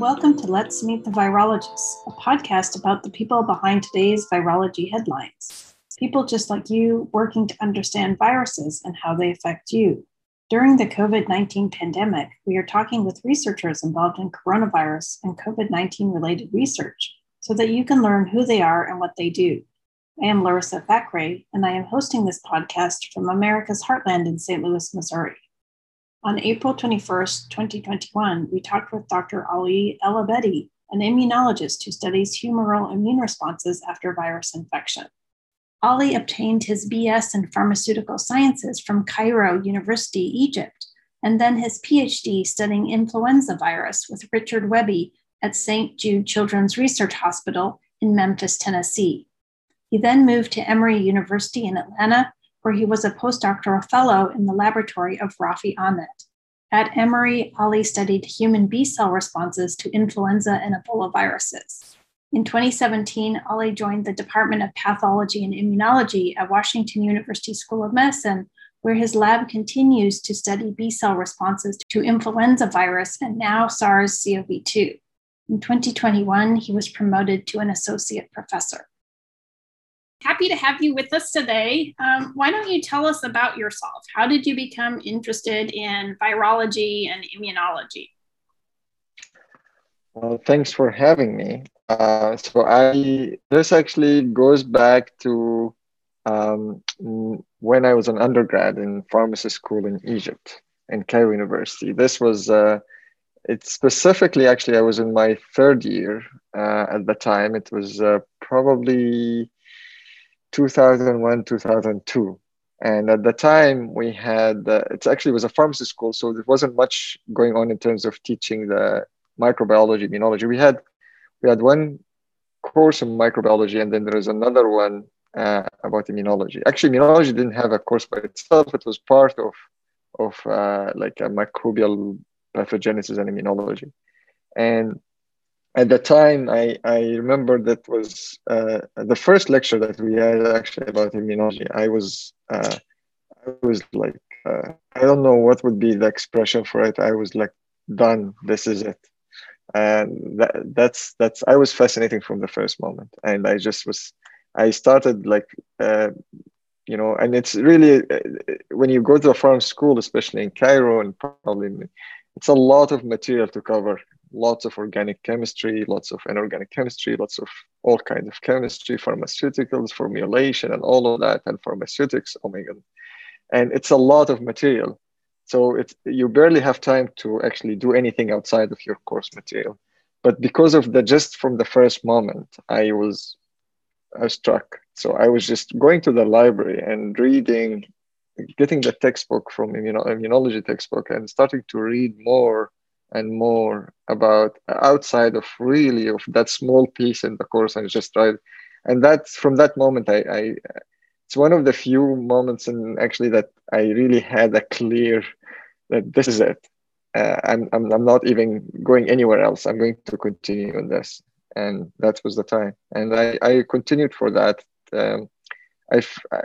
welcome to Let's Meet the Virologists, a podcast about the people behind today's virology headlines. People just like you working to understand viruses and how they affect you. During the COVID 19 pandemic, we are talking with researchers involved in coronavirus and COVID 19 related research so that you can learn who they are and what they do. I am Larissa Thackray, and I am hosting this podcast from America's Heartland in St. Louis, Missouri. On April 21st, 2021, we talked with Dr. Ali Ellebedy, an immunologist who studies humoral immune responses after virus infection. Ali obtained his BS in pharmaceutical sciences from Cairo University, Egypt, and then his PhD studying influenza virus with Richard Webby at St. Jude Children's Research Hospital in Memphis, Tennessee. He then moved to Emory University in Atlanta where he was a postdoctoral fellow in the laboratory of Rafi Ahmed. At Emory, Ali studied human B cell responses to influenza and Ebola viruses. In 2017, Ali joined the Department of Pathology and Immunology at Washington University School of Medicine, where his lab continues to study B cell responses to influenza virus and now SARS CoV 2. In 2021, he was promoted to an associate professor happy to have you with us today. Um, why don't you tell us about yourself? How did you become interested in virology and immunology? Well, thanks for having me. Uh, so I this actually goes back to um, when I was an undergrad in pharmacy school in Egypt in Cairo University. This was uh, it specifically actually I was in my third year uh, at the time. It was uh, probably 2001 2002 and at the time we had uh, it actually was a pharmacy school so there wasn't much going on in terms of teaching the microbiology immunology. We had we had one course in microbiology and then there was another one uh, about immunology. Actually immunology didn't have a course by itself. It was part of of uh, like a microbial pathogenesis and immunology. And at the time, I, I remember that was uh, the first lecture that we had actually about immunology. I was uh, I was like uh, I don't know what would be the expression for it. I was like done. This is it, and that, that's that's I was fascinating from the first moment, and I just was I started like uh, you know, and it's really uh, when you go to a foreign school, especially in Cairo and probably it's a lot of material to cover lots of organic chemistry, lots of inorganic chemistry, lots of all kinds of chemistry, pharmaceuticals, formulation, and all of that, and pharmaceutics. Oh my god! And it's a lot of material, so it's you barely have time to actually do anything outside of your course material. But because of the just from the first moment, I was I was struck. So I was just going to the library and reading, getting the textbook from immuno- immunology textbook and starting to read more and more about outside of really of that small piece in the course and just tried and that's from that moment I, I it's one of the few moments in actually that i really had a clear that this is it. Uh, I'm, I'm, I'm not even going anywhere else. I'm going to continue on this. And that was the time. And i, I continued for that. Um, i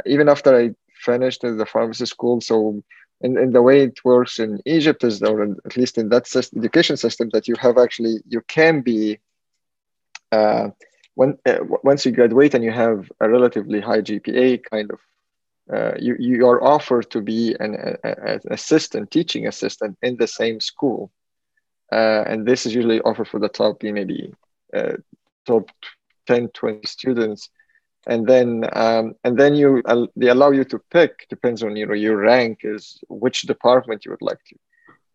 even after i finished the pharmacy school so in, in the way it works in Egypt is, or at least in that system, education system, that you have actually you can be uh, when uh, once you graduate and you have a relatively high GPA, kind of uh, you you are offered to be an, an assistant, teaching assistant in the same school, uh, and this is usually offered for the top maybe uh, top 10, 20 students and then um, and then you uh, they allow you to pick depends on you know your rank is which department you would like to.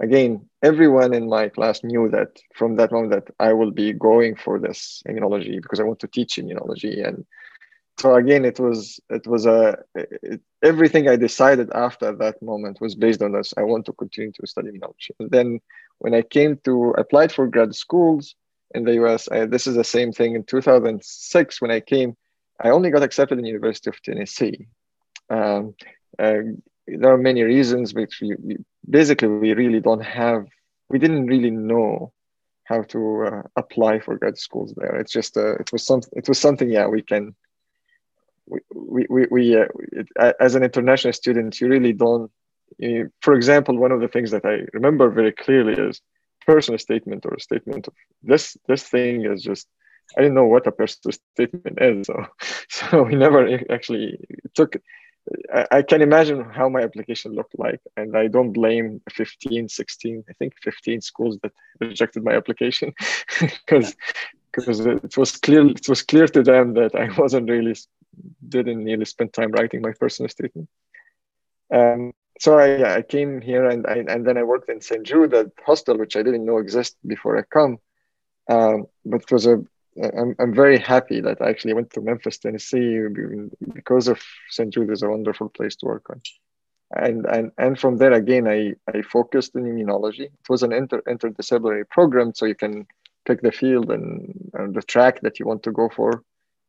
Again everyone in my class knew that from that moment that i will be going for this immunology because i want to teach immunology. And so again it was it was a it, everything i decided after that moment was based on this. I want to continue to study immunology. And then when i came to applied for grad schools in the us I, this is the same thing. In 2006 when i came I only got accepted in University of Tennessee. Um, uh, there are many reasons, but we, we, basically we really don't have, we didn't really know how to uh, apply for grad schools there. It's just, uh, it was something, it was something, yeah, we can, we, we, we, we uh, it, as an international student, you really don't, you, for example, one of the things that I remember very clearly is personal statement or a statement of this this thing is just I didn't know what a personal statement is. So so we never actually took I, can imagine how my application looked like and I don't blame 15, 16, I think 15 schools that rejected my application because because it was clear it was clear to them that I wasn't really didn't really spend time writing my personal statement. Um, so I, I came here and I, and then I worked in St. Jude at hostel, which I didn't know existed before I come. Um, but it was a I'm, I'm very happy that I actually went to Memphis, Tennessee, because of St. Jude is a wonderful place to work on. And, and, and from there, again, I, I focused in immunology. It was an inter, interdisciplinary program, so you can pick the field and, the track that you want to go for.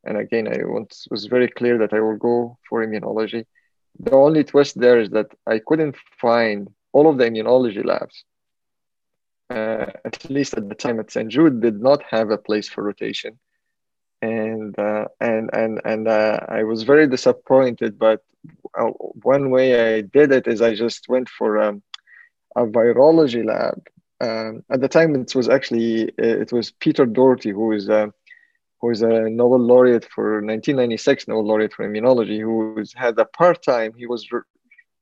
And again, I want, was very clear that I will go for immunology. The only twist there is that I couldn't find all of the immunology labs, uh, at least at the time at St. Jude, did not have a place for rotation. And uh, and and and uh, I was very disappointed. But uh, one way I did it is I just went for um, a virology lab. Um, at the time, it was actually it was Peter Doherty who is uh, who is a Nobel laureate for 1996 Nobel laureate for immunology, who had a part time. He was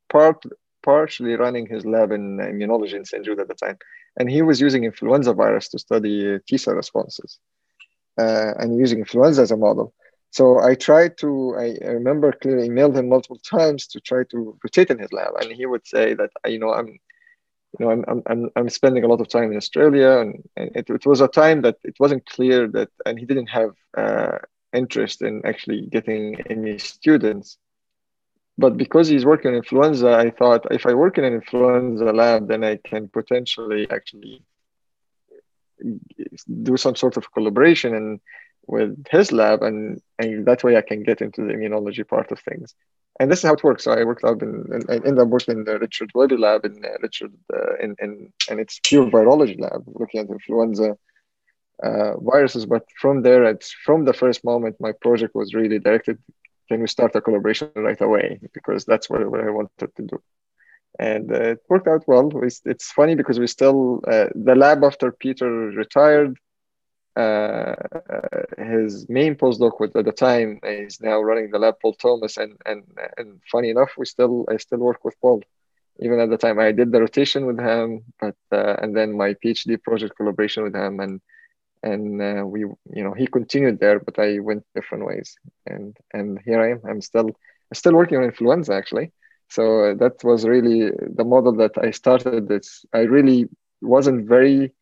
part partially running his lab in immunology in St. Jude at the time, and he was using influenza virus to study T cell responses, uh, and using influenza as a model. So I tried to. I, remember clearly emailed him multiple times to try to rotate in his lab, and he would say that you know I'm you know, I'm, I'm, I'm spending a lot of time in Australia, and, and it, it was a time that it wasn't clear that, and he didn't have uh, interest in actually getting any students. But because he's working on influenza, I thought if I work in an influenza lab, then I can potentially actually do some sort of collaboration and with his lab, and, and that way I can get into the immunology part of things and this is how it works. So I worked out in, in I ended up working in the Richard Webby lab in uh, Richard uh, in, in and it's pure virology lab looking at influenza uh, viruses. But from there, it's from the first moment, my project was really directed. Can we start a collaboration right away? Because that's what, what I wanted to do, and uh, it worked out well. It's, it's funny because we still uh, the lab after Peter retired uh, his main postdoc with at the time is now running the lab, Paul Thomas, and and and funny enough, we still I still work with Paul. Even at the time, I did the rotation with him, but uh, and then my PhD project collaboration with him, and and uh, we you know he continued there, but I went different ways, and and here I am. I'm still still working on influenza actually. So that was really the model that I started. It's I really wasn't very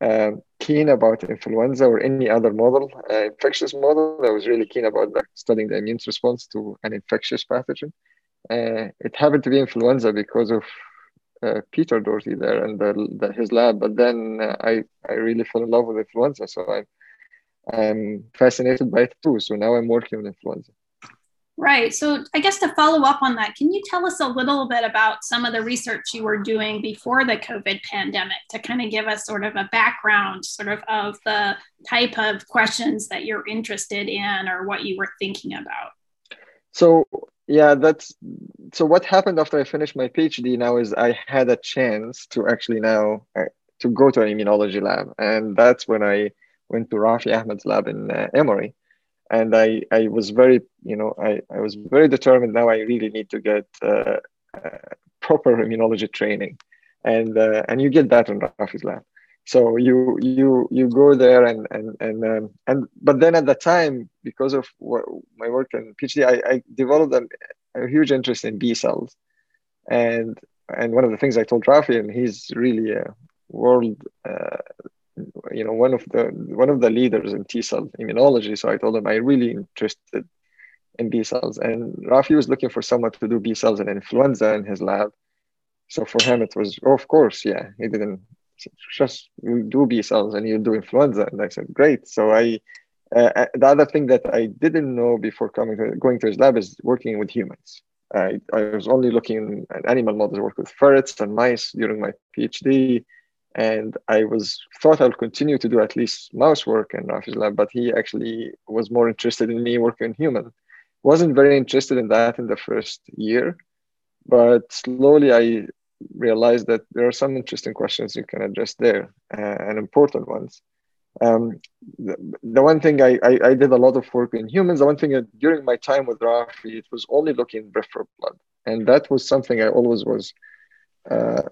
uh, keen about influenza or any other model, uh, infectious model. I was really keen about studying the immune response to an infectious pathogen. Uh, it happened to be influenza because of uh, Peter Doherty there and the, the, his lab. But then uh, I, I really fell in love with influenza. So I, I'm fascinated by it too. So now I'm working on influenza. Right. So, I guess to follow up on that, can you tell us a little bit about some of the research you were doing before the COVID pandemic to kind of give us sort of a background, sort of, of the type of questions that you're interested in or what you were thinking about? So, yeah, that's so what happened after I finished my PhD now is I had a chance to actually now uh, to go to an immunology lab. And that's when I went to Rafi Ahmed's lab in uh, Emory and I, I was very, you know, I, I was very determined. Now I really need to get uh, uh, proper immunology training, and uh, and you get that in Rafi's lab. So you you you go there and and and um, and but then at the time because of my work in PhD, I, I developed a, a, huge interest in B cells, and and one of the things I told Rafi, and he's really a world uh, you know one of the one of the leaders in T cell immunology. So I told him I really interested in B cells, and Rafi was looking for someone to do B cells and influenza in his lab. So for him it was oh, of course yeah he didn't just do B cells and you do influenza, and I said great. So I uh, uh, the other thing that I didn't know before coming to going to his lab is working with humans. I, I was only looking at animal models, work with ferrets and mice during my PhD and I was thought I'll continue to do at least mouse work in Rafi's lab, but he actually was more interested in me working in human. Wasn't very interested in that in the first year, but slowly I realized that there are some interesting questions you can address there uh, and important ones. Um, the, the, one thing I, I, I, did a lot of work in humans, the one thing that during my time with Rafi, it was only looking peripheral blood. And that was something I always was uh,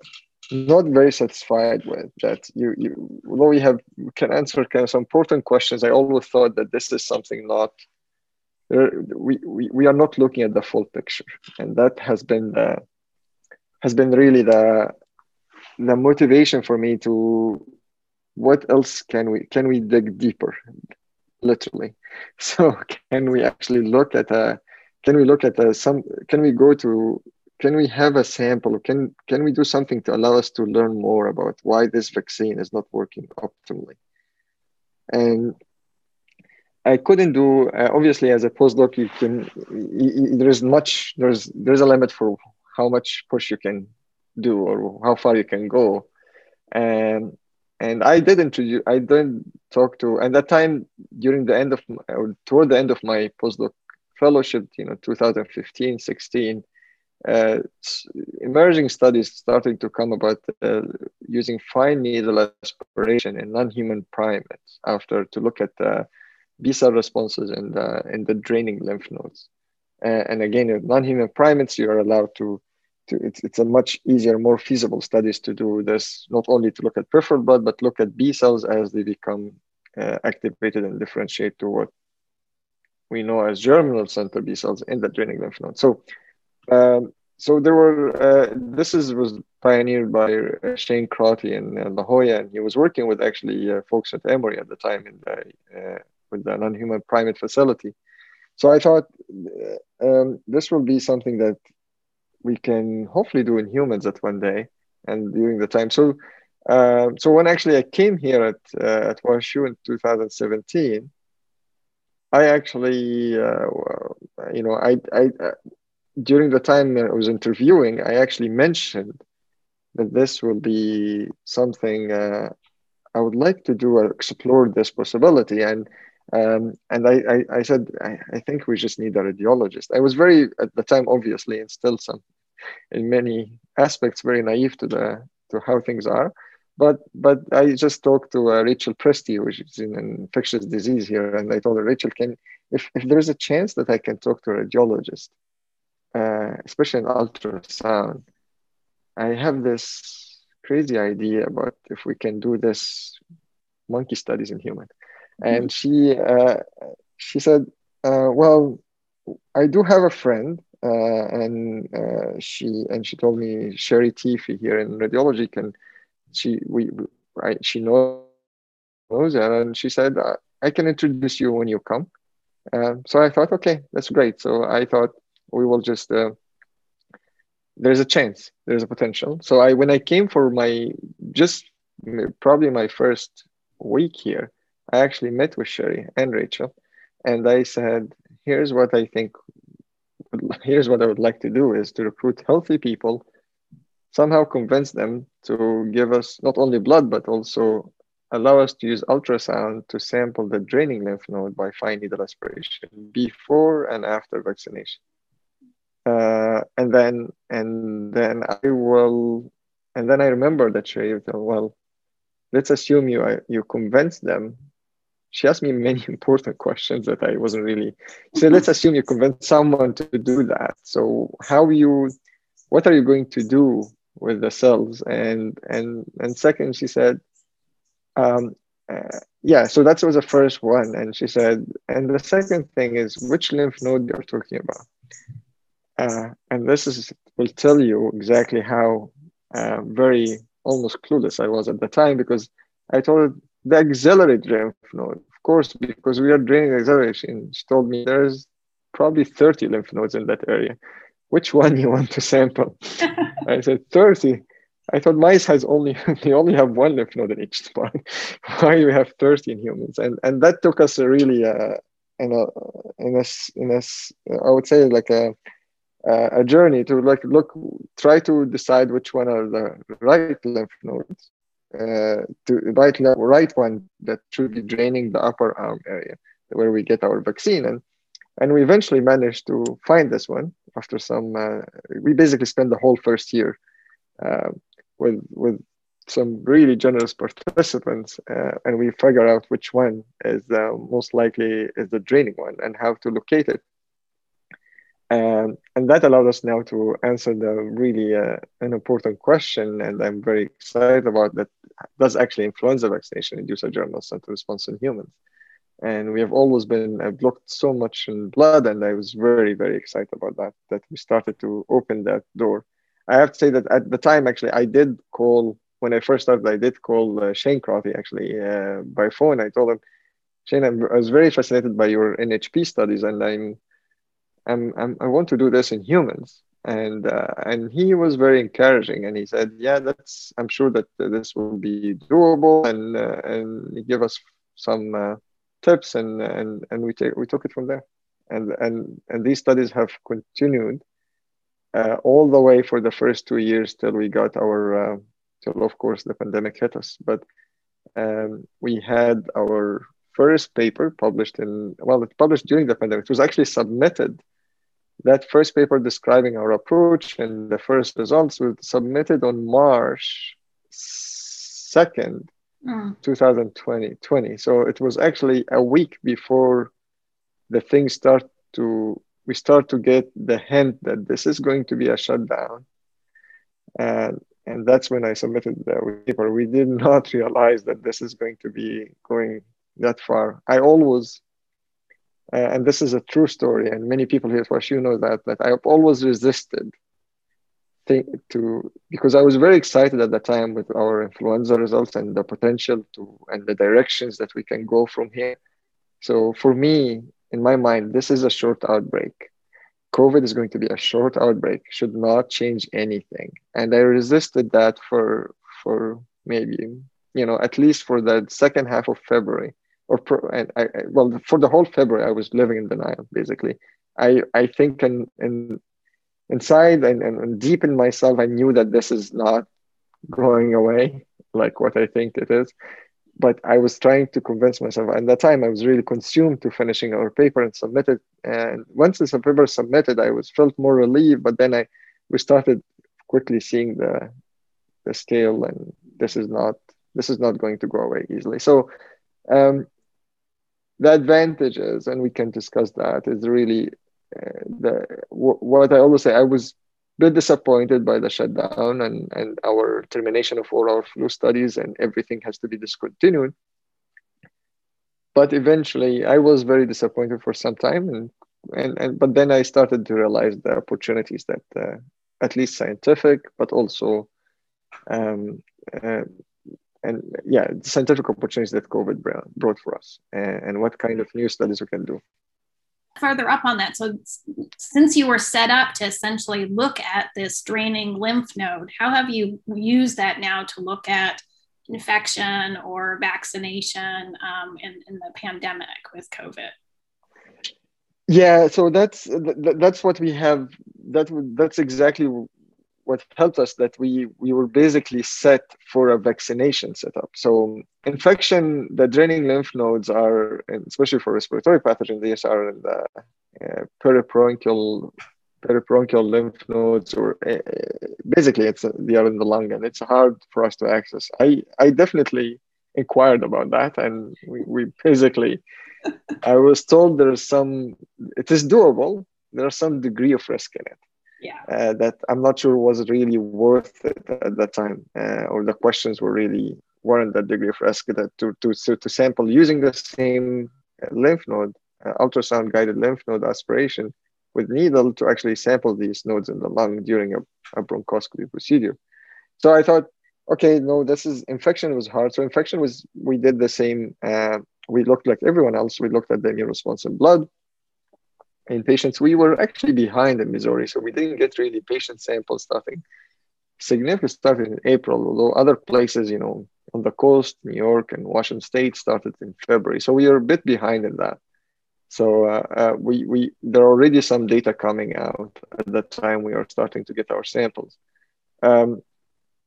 not very satisfied with that you, you although we have can answer kind of some important questions i always thought that this is something not we, we, we are not looking at the full picture and that has been the has been really the the motivation for me to what else can we can we dig deeper? Literally. So can we actually look at a can we look at a some can we go to can we have a sample? Can can we do something to allow us to learn more about why this vaccine is not working optimally? And I couldn't do uh, obviously as a postdoc you can there is much there's there's a limit for how much push you can do or how far you can go and and I did introduce I did talk to and that time during the end of or toward the end of my postdoc fellowship you know 2015 16 uh, emerging studies starting to come about uh, using fine needle aspiration in non-human primates after to look at uh, B cell responses in the, in the draining lymph nodes. And again, in non-human primates, you are allowed to, to it's, it's a much easier, more feasible studies to do this, not only to look at peripheral blood, but look at B cells as they become uh, activated and differentiate to what we know as germinal center B cells in the draining lymph node. So, um, so there were, uh, this is was pioneered by uh, Shane Crotty in uh, La Jolla, and he was working with actually uh, folks at Emory at the time in the with the non-human primate facility. So I thought uh, um, this will be something that we can hopefully do in humans at one day and during the time. So, uh, so when actually I came here at uh, at WashU in 2017, I actually, uh, you know, I, I uh, during the time I was interviewing, I actually mentioned that this will be something uh, I would like to do, or explore this possibility, and um, and I, I, I said, I, I, think we just need a radiologist. I was very, at the time, obviously, and still some, in many aspects, very naive to the to how things are. But but I just talked to uh, Rachel Presti, which is in infectious disease here, and I told her, Rachel, can if if there's a chance that I can talk to a radiologist, uh, especially in ultrasound, I have this crazy idea about if we can do this monkey studies in human and she uh, she said, uh, "Well, I do have a friend, uh, and uh, she and she told me Sherry Teefey here in radiology can she we I, she knows and she said I can introduce you when you come." Um, so I thought, okay, that's great. So I thought we will just uh, there's a chance, there's a potential. So I when I came for my just probably my first week here, I actually met with Sherry and Rachel, and I said, "Here's what I think. Here's what I would like to do: is to recruit healthy people, somehow convince them to give us not only blood but also allow us to use ultrasound to sample the draining lymph node by fine needle aspiration before and after vaccination. Uh, and then and then I will, and then I remember that Sherry said, well, let's assume you you convince them she asked me many important questions that I wasn't really. So let's assume you convince someone to do that. So how you, what are you going to do with the cells? And and and second, she said, um, uh, yeah. So that was the first one, and she said, and the second thing is which lymph node you're talking about. Uh, and this is will tell you exactly how uh, very almost clueless I was at the time because I told the axillary lymph node, of course, because we are draining acceleration. She told me there's probably 30 lymph nodes in that area. Which one you want to sample? I said 30. I thought mice has only they only have one lymph node in each spot. Why do we have 30 in humans? And and that took us a really uh, in a in a in a I would say like a a journey to like look try to decide which one are the right lymph nodes to right right one that should be draining the upper arm area where we get our vaccine and and we eventually managed to find this one after some uh, we basically spent the whole first year uh, with with some really generous participants, uh, and we figure out which one is uh, most likely is the draining one and how to locate it. Um, and that allowed us now to answer the really uh, an important question, and I'm very excited about that. Does actually influenza vaccination induce a germinal center response in humans? And we have always been I've looked so much in blood, and I was very very excited about that. That we started to open that door. I have to say that at the time, actually, I did call when I first started, I did call uh, Shane Crotty actually uh, by phone. I told him, Shane, I'm, i was very fascinated by your NHP studies, and I'm, I'm, I'm i want to do this in humans. And uh, and he was very encouraging, and he said, yeah, that's I'm sure that this will be doable, and uh, and he gave us some uh, tips, and and and we take we took it from there, and and and these studies have continued. Uh, all the way for the first two years till we got our till of course the pandemic hit us. But um, we had our first paper published in well, it published during the pandemic. It was actually submitted. That first paper describing our approach and the first results were submitted on March 2nd, mm. 2020. 20. So it was actually a week before the things start to we start to get the hint that this is going to be a shutdown. And and that's when I submitted the paper. We did not realize that this is going to be going that far. I always, Uh, and this is a true story, and many people here at you know that that I've always resisted to because I was very excited at the time with our influenza results and the potential to and the directions that we can go from here. So for me, in my mind, this is a short outbreak. COVID is going to be a short outbreak, should not change anything. And I resisted that for for maybe you know at least for the second half of February or pro, and I, I, well for the whole February I was living in denial basically. I I think and inside and, deep in myself I knew that this is not going away like what I think it is but I was trying to convince myself. At that time, I was really consumed to finishing our paper and submitted. And once the paper submitted, I was felt more relieved. But then I we started quickly seeing the the scale, and this is not this is not going to go away easily. So um, the advantages, and we can discuss that, is really uh, the what I always say. I was a bit disappointed by the shutdown and, and our termination of all our flu studies and everything has to be discontinued. But eventually I was very disappointed for some time and, and, and but then I started to realize the opportunities that uh, at least scientific, but also um, uh, and yeah, the scientific opportunities that COVID brought for us and, and what kind of new studies we can do further up on that. So, since you were set up to essentially look at this draining lymph node, how have you used that now to look at infection or vaccination um, in, in the pandemic with COVID? Yeah, so that's that's what we have. That that's exactly what helped us that we we were basically set for a vaccination setup. So infection, the draining lymph nodes are, especially for respiratory pathogens, these are in the uh, peribronchial peribronchial lymph nodes, or uh, basically it's they are in the lung, and it's hard for us to access. I I definitely inquired about that, and we, we basically I was told there's some it is doable. There's some degree of risk in it yeah. Uh, that I'm not sure was really worth it at that time, uh, or the questions were really weren't that degree of risk that to to to, to sample using the same uh, lymph node, uh, ultrasound guided lymph node aspiration with needle to actually sample these nodes in the lung during a, a bronchoscopy procedure. So I thought, okay, no, this is infection was hard. So infection was we did the same. Uh, we looked like everyone else. We looked at the immune response in blood in patients. We were actually behind in Missouri, so we didn't get really patient sample stuffing. Significant started in April, although other places, you know, on the coast, New York and Washington State started in February. So we are a bit behind in that. So uh, uh, we, we there are already some data coming out at that time we are starting to get our samples. Um,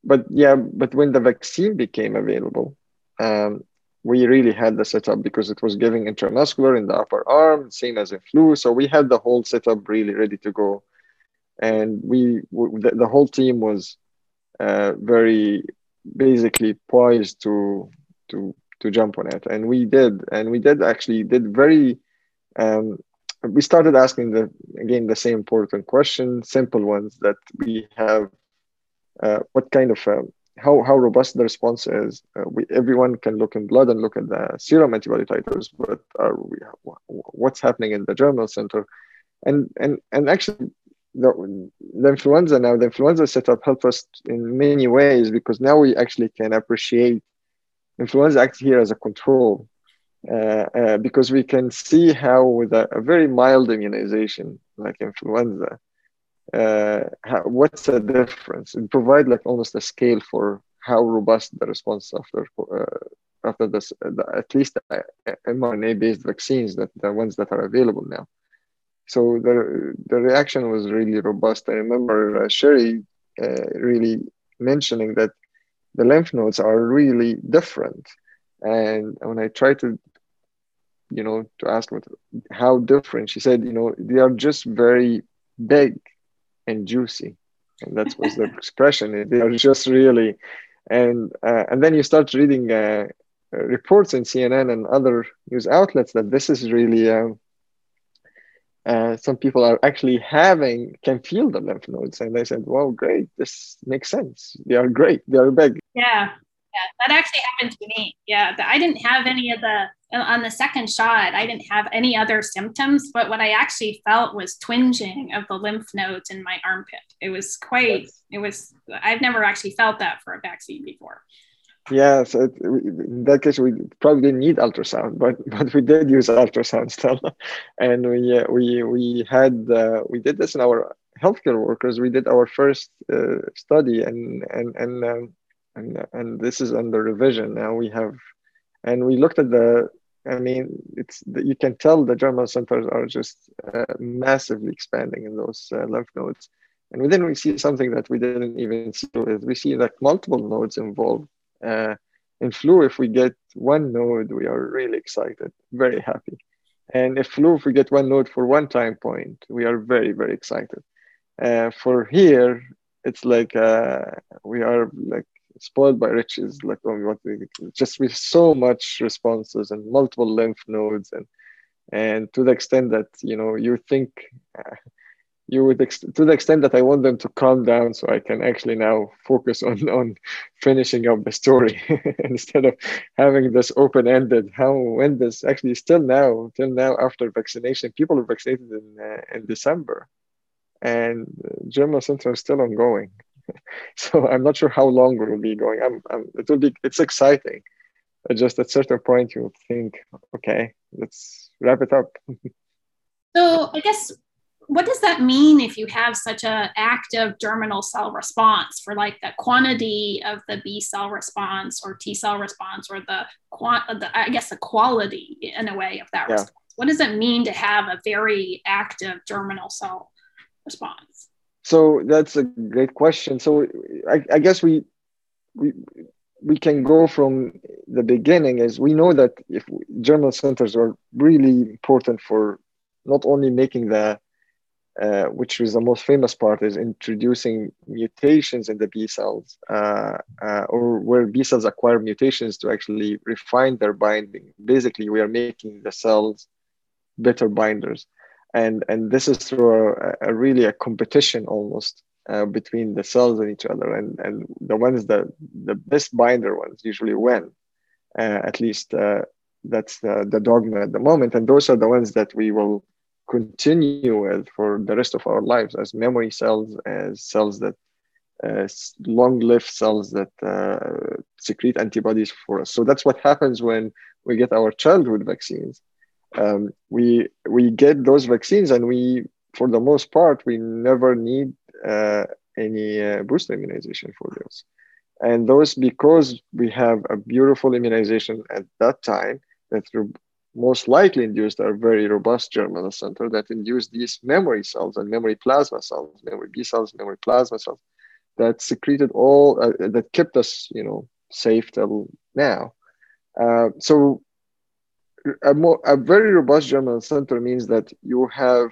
but yeah, but when the vaccine became available, um, we really had the setup because it was giving intramuscular in the upper arm, same as in flu. So we had the whole setup really ready to go. And we, the, the whole team was uh, very basically poised to to to jump on it and we did and we did actually did very um, we started asking the again the same important question simple ones that we have uh, what kind of uh, how, how robust the response is uh, we, everyone can look in blood and look at the serum antibody titers but are we, what's happening in the germinal center? And and and actually the, the influenza now the influenza setup helped us in many ways because now we actually can appreciate influenza acts here as a control uh, uh, because we can see how with a, a very mild immunization like influenza uh, how, what's the difference? It provide like almost a scale for how robust the response after uh, after this the, at least the mRNA based vaccines that the ones that are available now. So the the reaction was really robust. I remember uh, Sherry uh, really mentioning that the lymph nodes are really different. And when I tried to you know to ask what how different she said you know they are just very big and juicy. And that was the expression. They are just really and uh, and then you start reading uh, reports in cnn and other news outlets that this is really um, uh, some people are actually having can feel the lymph nodes. And they said well great. This makes sense. They are great. They are big. Yeah yeah that actually happened to me. Yeah i didn't have any of the on the second shot i didn't have any other symptoms but what i actually felt was twinging of the lymph nodes in my armpit. It was quite it was i've never actually felt that for a vaccine before. Yeah, so it, in that case, we probably didn't need ultrasound, but but we did use ultrasound still, and we uh, we we had uh, we did this in our healthcare workers. We did our first uh, study, and and and um, and and this is under revision now. We have, and we looked at the. I mean, it's you can tell the germinal centers are just uh, massively expanding in those uh, lymph nodes, and then we see something that we didn't even see. Is we see like multiple nodes involved uh, in flu, if we get one node, we are really excited, very happy. And if flu, if we get one node for one time point, we are very, very excited. Uh, for here, it's like uh, we are like spoiled by riches, like what we just with so much responses and multiple lymph nodes, and and to the extent that you know you think uh, you would ex- to the extent that I want them to calm down so I can actually now focus on on finishing up the story instead of having this open ended. How when this actually still now till now after vaccination, people are vaccinated in uh, in December, and germinal center is still ongoing. so I'm not sure how long it will be going. I'm, I'm it will be it's exciting. Just at certain point you think, okay, let's wrap it up. so I guess what does that mean if you have such an active germinal cell response for like the quantity of the B cell response or T cell response or the, the I guess the quality in a way of that yeah. response? What does it mean to have a very active germinal cell response? So that's a great question. So I, I guess we we we can go from the beginning as we know that if germinal centers are really important for not only making the uh, which is the most famous part, is introducing mutations in the B cells, uh, uh, or where B cells acquire mutations to actually refine their binding. Basically, we are making the cells better binders, and and this is through a, a really a competition almost uh, between the cells and each other, and and the ones that the best binder ones usually win. Uh, at least uh, that's the, the dogma at the moment, and those are the ones that we will continue with for the rest of our lives as memory cells, as cells that uh, long-lived cells that uh, secrete antibodies for us. So that's what happens when we get our childhood vaccines. Um, we we get those vaccines, and we, for the most part, we never need uh, any uh, booster immunization for those. And those because we have a beautiful immunization at that time that most likely induced are very robust germinal center that induce these memory cells and memory plasma cells, memory B cells, memory plasma cells that secreted all, uh, that kept us, you know, safe till now. Uh, so a, more, a very robust germinal center means that you have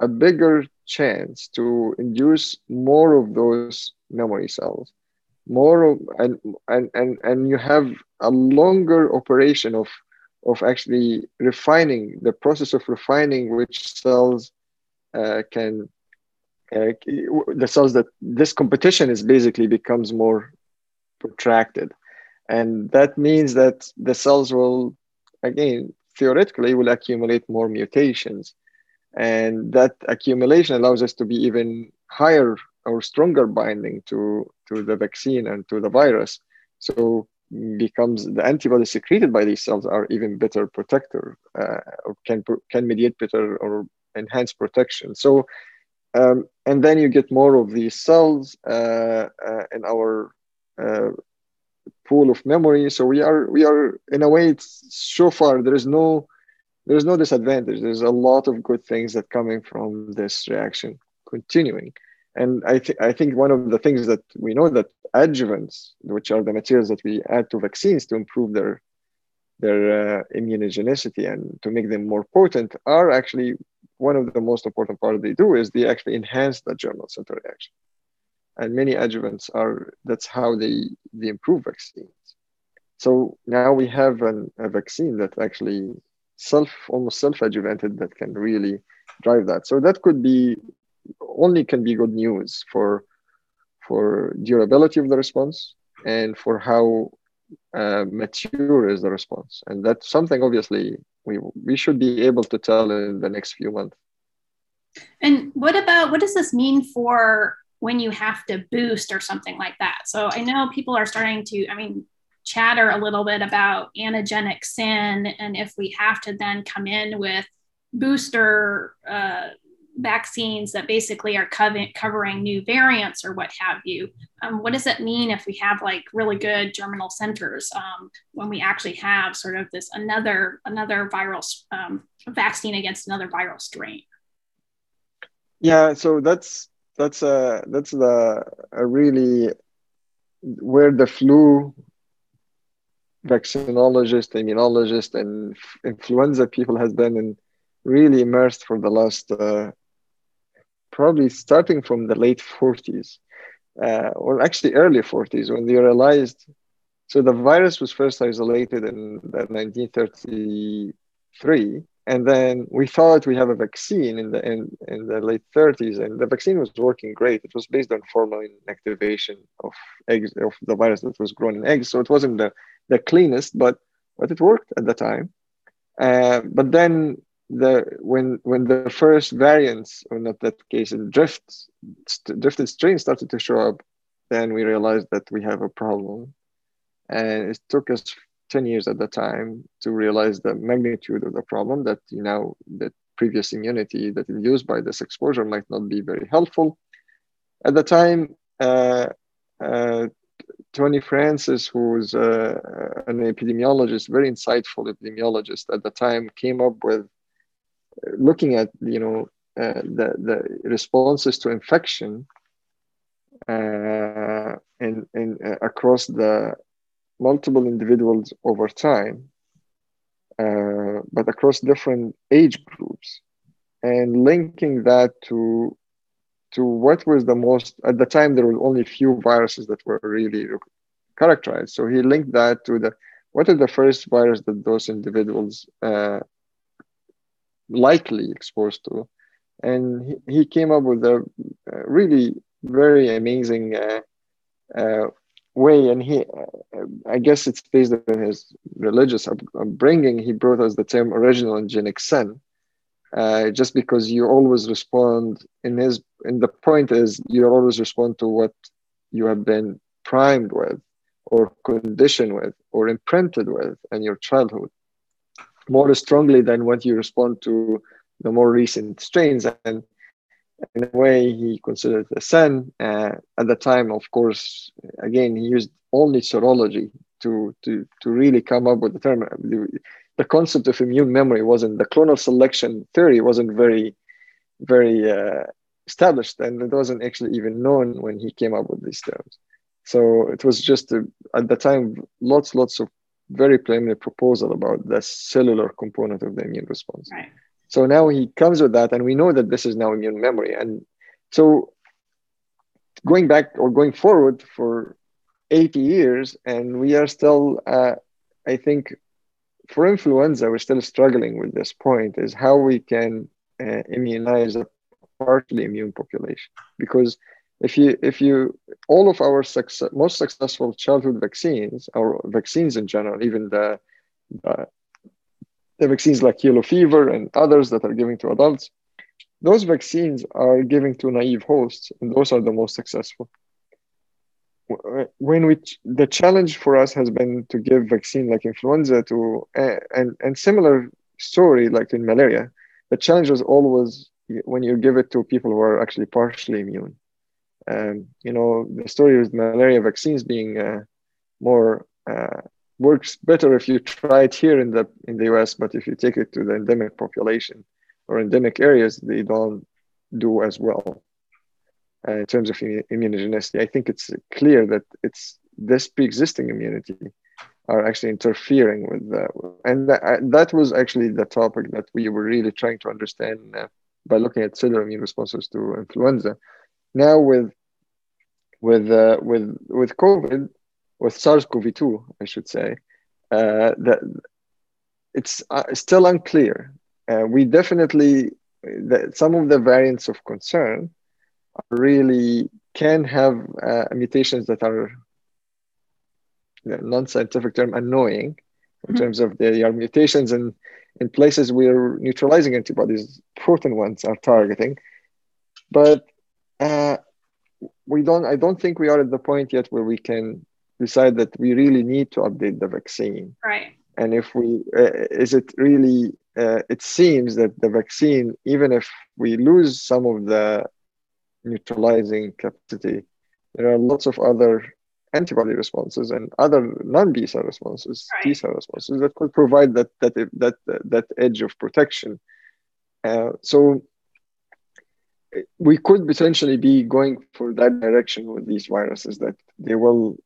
a bigger chance to induce more of those memory cells. More and and and and you have a longer operation of of actually refining the process of refining which cells uh, can uh, the cells that this competition is basically becomes more protracted. And that means that the cells will again theoretically will accumulate more mutations. And that accumulation allows us to be even higher or stronger binding to to the vaccine and to the virus. So becomes the antibodies secreted by these cells are even better protector uh, or can can mediate better or enhance protection. So um, and then you get more of these cells uh, uh, in our uh, pool of memory so we are we are in a way it's so far there is no there's no disadvantage. There's a lot of good things that coming from this reaction continuing. And I, th- I think one of the things that we know that adjuvants which are the materials that we add to vaccines to improve their their uh, immunogenicity and to make them more potent are actually one of the most important part they do is they actually enhance the germinal center reaction and many adjuvants are that's how they they improve vaccines. So now we have an, a vaccine that actually self almost self adjuvanted that can really drive that. So that could be only can be good news for for durability of the response and for how uh, mature is the response. And that's something obviously we we should be able to tell in the next few months. And what about what does this mean for when you have to boost or something like that. So I know people are starting to, I mean, chatter a little bit about antigenic sin and if we have to then come in with booster uh, vaccines that basically are covering, new variants or what have you. Um, what does it mean if we have like really good germinal centers um, when we actually have sort of this another another viral um, vaccine against another viral strain? Yeah, so that's that's a that's the a really where the flu vaccinologist, immunologist, and influenza people has been in really immersed for the last uh, probably starting from the late 40s uh, or actually early 40s when they realized so the virus was first isolated in 1933 and then we thought we have a vaccine in the in, in the late 30s and the vaccine was working great. It was based on formalin activation of eggs of the virus that was grown in eggs. So it wasn't the, the cleanest but but it worked at the time. Uh, but then the when when the first variants or not that case in drifts st- drifted strains started to show up then we realized that we have a problem. And it took us 10 years at the time to realize the magnitude of the problem that you know that previous immunity that induced by this exposure might not be very helpful. At the time, uh, uh, Tony Francis, who was uh, an epidemiologist, very insightful epidemiologist at the time, came up with looking at you know uh, the the responses to infection uh, in in uh, across the multiple individuals over time, uh, but across different age groups, and linking that to to what was the most at the time there were only a few viruses that were really characterized. So he linked that to the what are the first virus that those individuals uh, likely exposed to, and he, he came up with a, really very amazing uh, uh, way and he i guess it's based on his religious upbringing he brought us the term original antigenic sin uh, just because you always respond in his and the point is you always respond to what you have been primed with or conditioned with or imprinted with in your childhood. More strongly than what you respond to the more recent strains and in a way he considered a sin. Uh, at the time, of course, again, he used only serology to, to, to really come up with the term. The, the concept of immune memory wasn't, the clonal selection theory wasn't very, very uh, established and it wasn't actually even known when he came up with these terms. So it was just, a, at the time, lots, lots of very preliminary proposal about the cellular component of the immune response. Right. So now he comes with that, and we know that this is now immune memory. And so going back or going forward for 80 years, and we are still, uh, I think, for influenza, we're still struggling with this point: is how we can uh, immunize a partially immune population because if you if you all of our success, most successful childhood vaccines or vaccines in general even the, the the vaccines like yellow fever and others that are given to adults those vaccines are given to naive hosts and those are the most successful. When we the challenge for us has been to give vaccine like influenza to and and similar story like in malaria the challenge was always when you give it to people who are actually partially immune. Um, you know the story with malaria vaccines being uh, more uh, works better if you try it here in the in the US, but if you take it to the endemic population or endemic areas, they don't do as well uh, in terms of immunogenicity. I think it's clear that it's this pre-existing immunity are actually interfering with that, and that, uh, that was actually the topic that we were really trying to understand uh, by looking at cellular immune responses to influenza. Now with with uh, with with COVID with SARS-CoV-2, I should say, uh, that it's uh, still unclear. Uh, we definitely that some of the variants of concern really can have uh, mutations that are non-scientific term annoying in mm-hmm. terms of they are mutations in in places where neutralizing antibodies, protein ones, are targeting. But uh, we don't. I don't think we are at the point yet where we can decide that we really need to update the vaccine. Right. And if we, uh, is it really, uh, it seems that the vaccine, even if we lose some of the neutralizing capacity, there are lots of other antibody responses and other non-B cell responses, right. T cell responses that could provide that that that that edge of protection. Uh, so we could potentially be going for that direction with these viruses that they will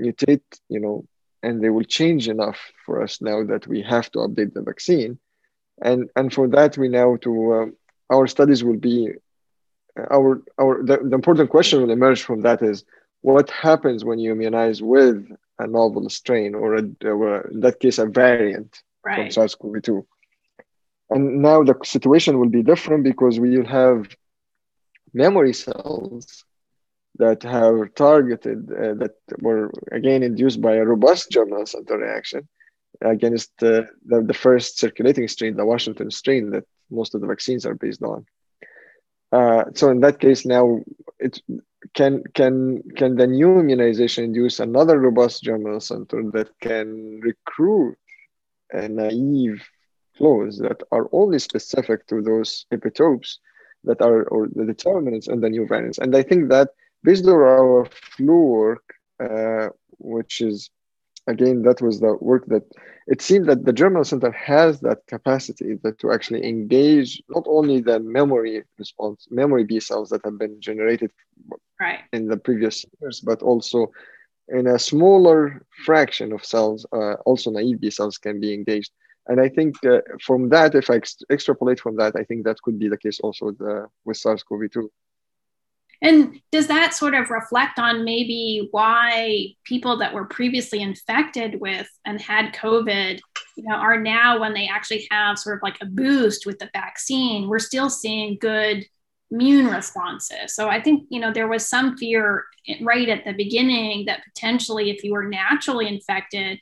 mutate, you know, and they will change enough for us now that we have to update the vaccine. And, and for that, we now to, uh, our studies will be, uh, our, our the, the important question will emerge from that is what happens when you immunize with a novel strain or, a, or in that case, a variant right. from SARS-CoV-2. And now the situation will be different because we will have memory cells that have targeted uh, that were again induced by a robust germinal center reaction against uh, the, the first circulating strain, the Washington strain that most of the vaccines are based on. Uh, so in that case, now it can can can the new immunization induce another robust germinal center that can recruit naive flows that are only specific to those epitopes that are or the determinants and the new variants. And I think that based on our flu work, uh, which is again that was the work that it seemed that the germinal center has that capacity that to actually engage not only the memory response memory b cells that have been generated right. in the previous years but also in a smaller fraction of cells uh, also naive b cells can be engaged and i think uh, from that if i ex- extrapolate from that i think that could be the case also with, uh, with sars-cov-2 and does that sort of reflect on maybe why people that were previously infected with and had COVID, you know, are now when they actually have sort of like a boost with the vaccine, we're still seeing good immune responses. So I think, you know, there was some fear right at the beginning that potentially if you were naturally infected,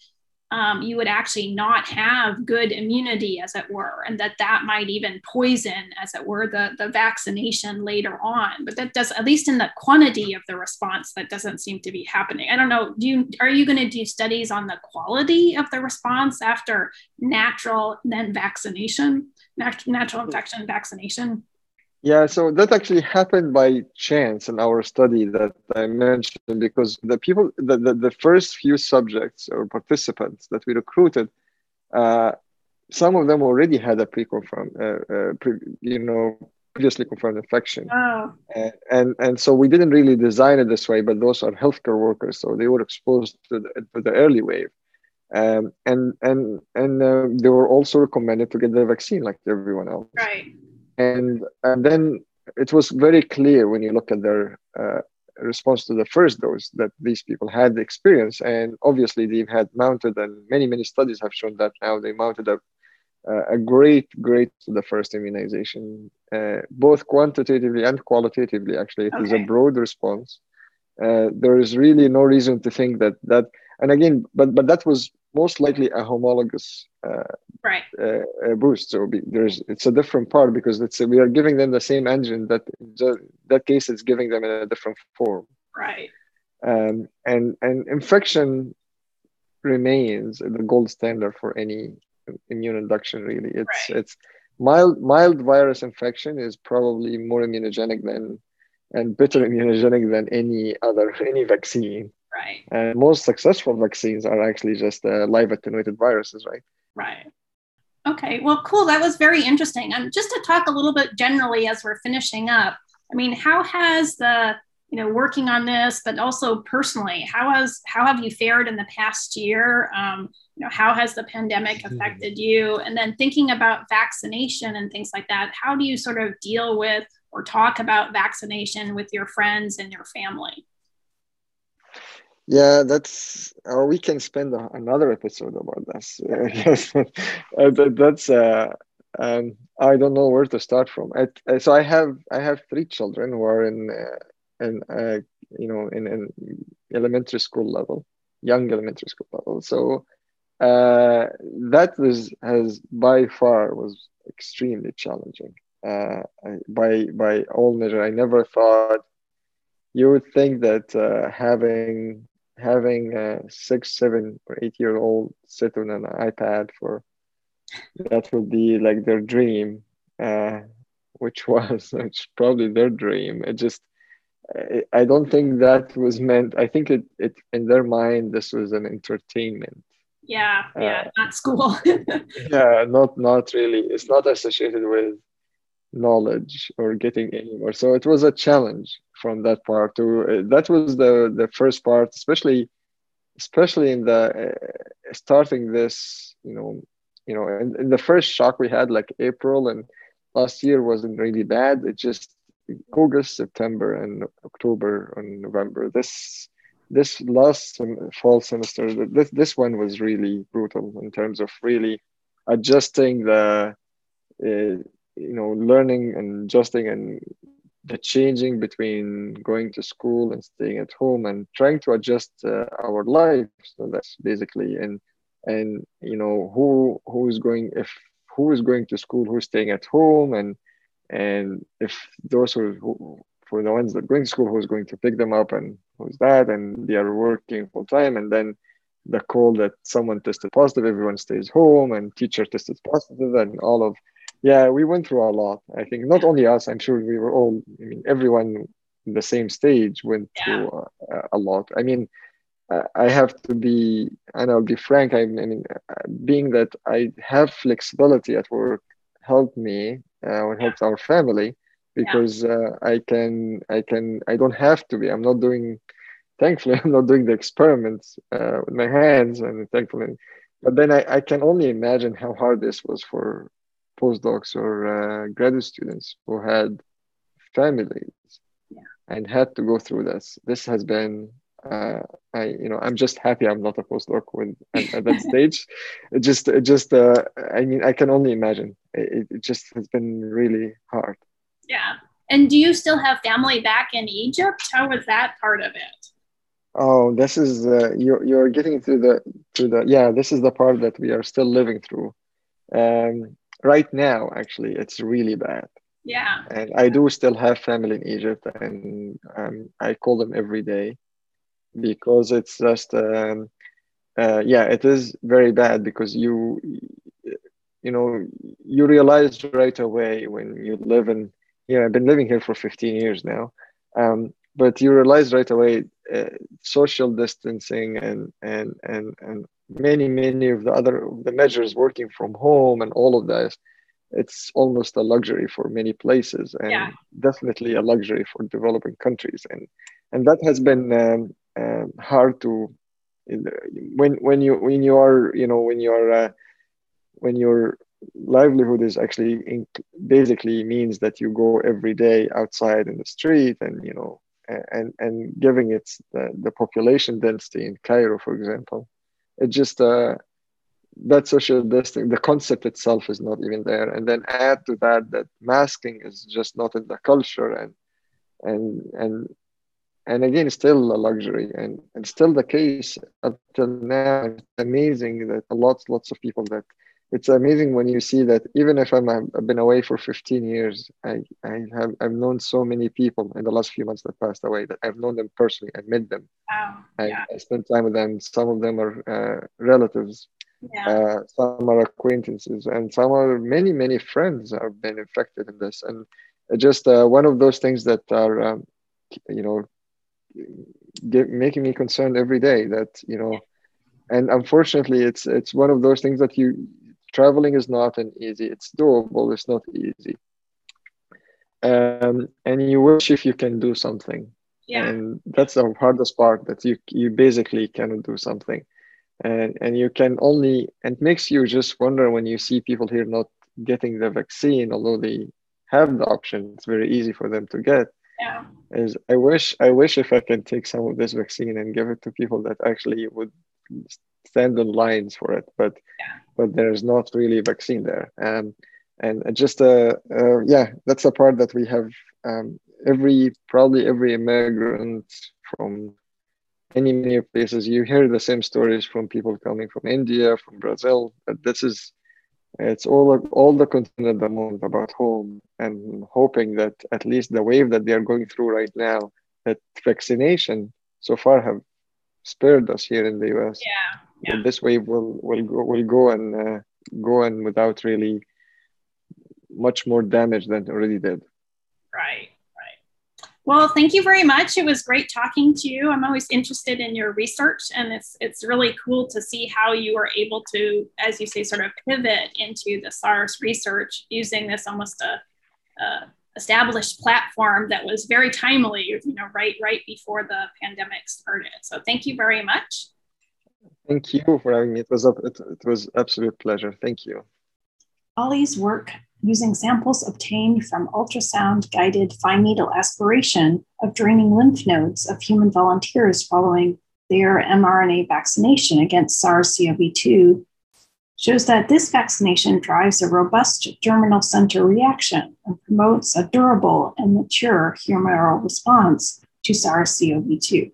um, you would actually not have good immunity, as it were, and that that might even poison, as it were, the, the vaccination later on. But that does, at least in the quantity of the response, that doesn't seem to be happening. I don't know. Do you are you going to do studies on the quality of the response after natural then vaccination, natural infection vaccination? Yeah, so that actually happened by chance in our study that I mentioned because the people, the, the, the first few subjects or participants that we recruited, uh, some of them already had a pre-confirmed, uh, uh, pre, you know, previously confirmed infection. Oh. And, and, and so we didn't really design it this way, but those are healthcare workers, so they were exposed to the, to the early wave. Um, and and and uh, they were also recommended to get the vaccine like everyone else. Right and and then it was very clear when you look at their uh, response to the first dose that these people had the experience. And obviously, they've had mounted, and many, many studies have shown that now they mounted a, a great, great to the first immunization, uh, both quantitatively and qualitatively. Actually, it okay. is a broad response. Uh, there is really no reason to think that that, and again, but but that was most likely a homologous uh, right. uh, boost. So be, there's it's a different part because it's we are giving them the same antigen that that case is giving them in a different form. Right. Um, and and infection remains the gold standard for any immune induction. Really, it's right. it's mild mild virus infection is probably more immunogenic than and better immunogenic than any other any vaccine. Right. And most successful vaccines are actually just uh, live attenuated viruses, right? Right. Okay. Well, cool. That was very interesting. And just to talk a little bit generally as we're finishing up, I mean, how has the you know working on this, but also personally, how has how have you fared in the past year? Um, you know, how has the pandemic mm-hmm. affected you? And then thinking about vaccination and things like that, how do you sort of deal with or talk about vaccination with your friends and your family? Yeah, that's or we can spend another episode about this. uh, that's uh, um, I don't know where to start from. I, uh, so I have I have three children who are in uh, in uh, you know in, in elementary school level, young elementary school level. So uh, that was has by far was extremely challenging. Uh, by by all measure, I never thought you would think that uh, having having a six, seven, or eight year old sit on an iPad for that would be like their dream, uh, which was which probably their dream. It just I don't think that was meant. I think it, it in their mind this was an entertainment. Yeah, yeah, uh, not school. yeah, not not really. It's not associated with knowledge or getting anywhere. So it was a challenge from that part to uh, that was the the first part, especially especially in the uh, starting this, you know, you know, in, the first shock we had like April and last year wasn't really bad. It just August, September, and October and November. This this last fall semester, this this one was really brutal in terms of really adjusting the. Uh, you know learning and adjusting and the changing between going to school and staying at home and trying to adjust uh, our lives. So that's basically and and you know who who is going if who is going to school who's staying at home and and if those who, who for the ones that going to school who's going to pick them up and who's that and they are working full time and then the call that someone tested positive everyone stays home and teacher tested positive and all of yeah we went through a lot i think not only us i'm sure we were all i mean everyone in the same stage went yeah. through a, a, lot i mean i have to be and i'll be frank i mean being that i have flexibility at work helped me uh, and helped our family because yeah. uh, i can i can i don't have to be i'm not doing thankfully i'm not doing the experiments uh, with my hands and thankfully but then I, I can only imagine how hard this was for postdocs or uh, graduate students who had families yeah. and had to go through this. This has been, uh, I you know, I'm just happy I'm not a postdoc with at, at that stage. It just, it just, uh, I mean, I can only imagine. It, it just has been really hard. Yeah. And do you still have family back in Egypt? How was that part of it? Oh, this is uh, you're you're getting to the to the yeah. This is the part that we are still living through. Um, right now actually it's really bad. Yeah. And i do still have family in egypt and um, i call them every day because it's just um, uh, yeah it is very bad because you you know you realize right away when you live in you know i've been living here for 15 years now um, but you realize right away uh, social distancing and and and and many many of the other the measures working from home and all of that it's almost a luxury for many places and yeah. definitely a luxury for developing countries and and that has been um, um, hard to when when you when you are you know when you're uh, when your livelihood is actually in, basically means that you go every day outside in the street and you know and and giving it the, the population density in Cairo, for example, it just uh, that social distancing, the concept itself is not even there, and then add to that that masking is just not in the culture, and and and and again, still a luxury, and and still the case until now. It's amazing that lots lots of people that it's amazing when you see that even if I'm I've been away for 15 years, I, I have I've known so many people in the last few months that passed away that I've known them personally. I met them. Wow. I, I spent time with them. Some of them are uh, relatives. Yeah. Uh, some are acquaintances, and some are many many friends have been infected in this. And just uh, one of those things that are, um, you know, get, making me concerned every day. That you know, and unfortunately, it's it's one of those things that you traveling is not an easy it's doable it's not easy um, and you wish if you can do something yeah. and that's the hardest part that you you basically cannot do something and and you can only and makes you just wonder when you see people here not getting the vaccine although they have the option it's very easy for them to get yeah. is i wish i wish if i can take some of this vaccine and give it to people that actually would stand on lines for it but yeah. But there's not really a vaccine there. Um, and just uh, uh, yeah that's a part that we have um, every probably every immigrant from many many places you hear the same stories from people coming from india from brazil but this is it's all all the concern at the moment about home and hoping that at least the wave that they are going through right now that vaccination so far have spared us here in the us yeah yeah. this wave will will go will go and uh, go and without really much more damage than already did. Right, right. Well, thank you very much. It was great talking to you. I'm always interested in your research, and it's it's really cool to see how you were able to, as you say, sort of pivot into the SARS research using this almost a, a established platform that was very timely. You know, right right before the pandemic started. So, thank you very much. Thank you for having me. It was a, it, it was absolute pleasure. Thank you. Ali's work using samples obtained from ultrasound guided fine needle aspiration of draining lymph nodes of human volunteers following their mRNA vaccination against SARS CoV 2 shows that this vaccination drives a robust germinal center reaction and promotes a durable and mature humoral response to SARS CoV 2.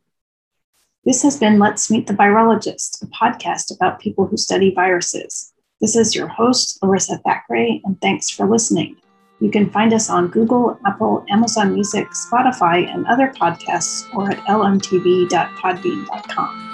This has been Let's Meet the Virologist, a podcast about people who study viruses. This is your host, Larissa Thackray, and thanks for listening. You can find us on Google, Apple, Amazon Music, Spotify, and other podcasts or at lmtv.podbean.com.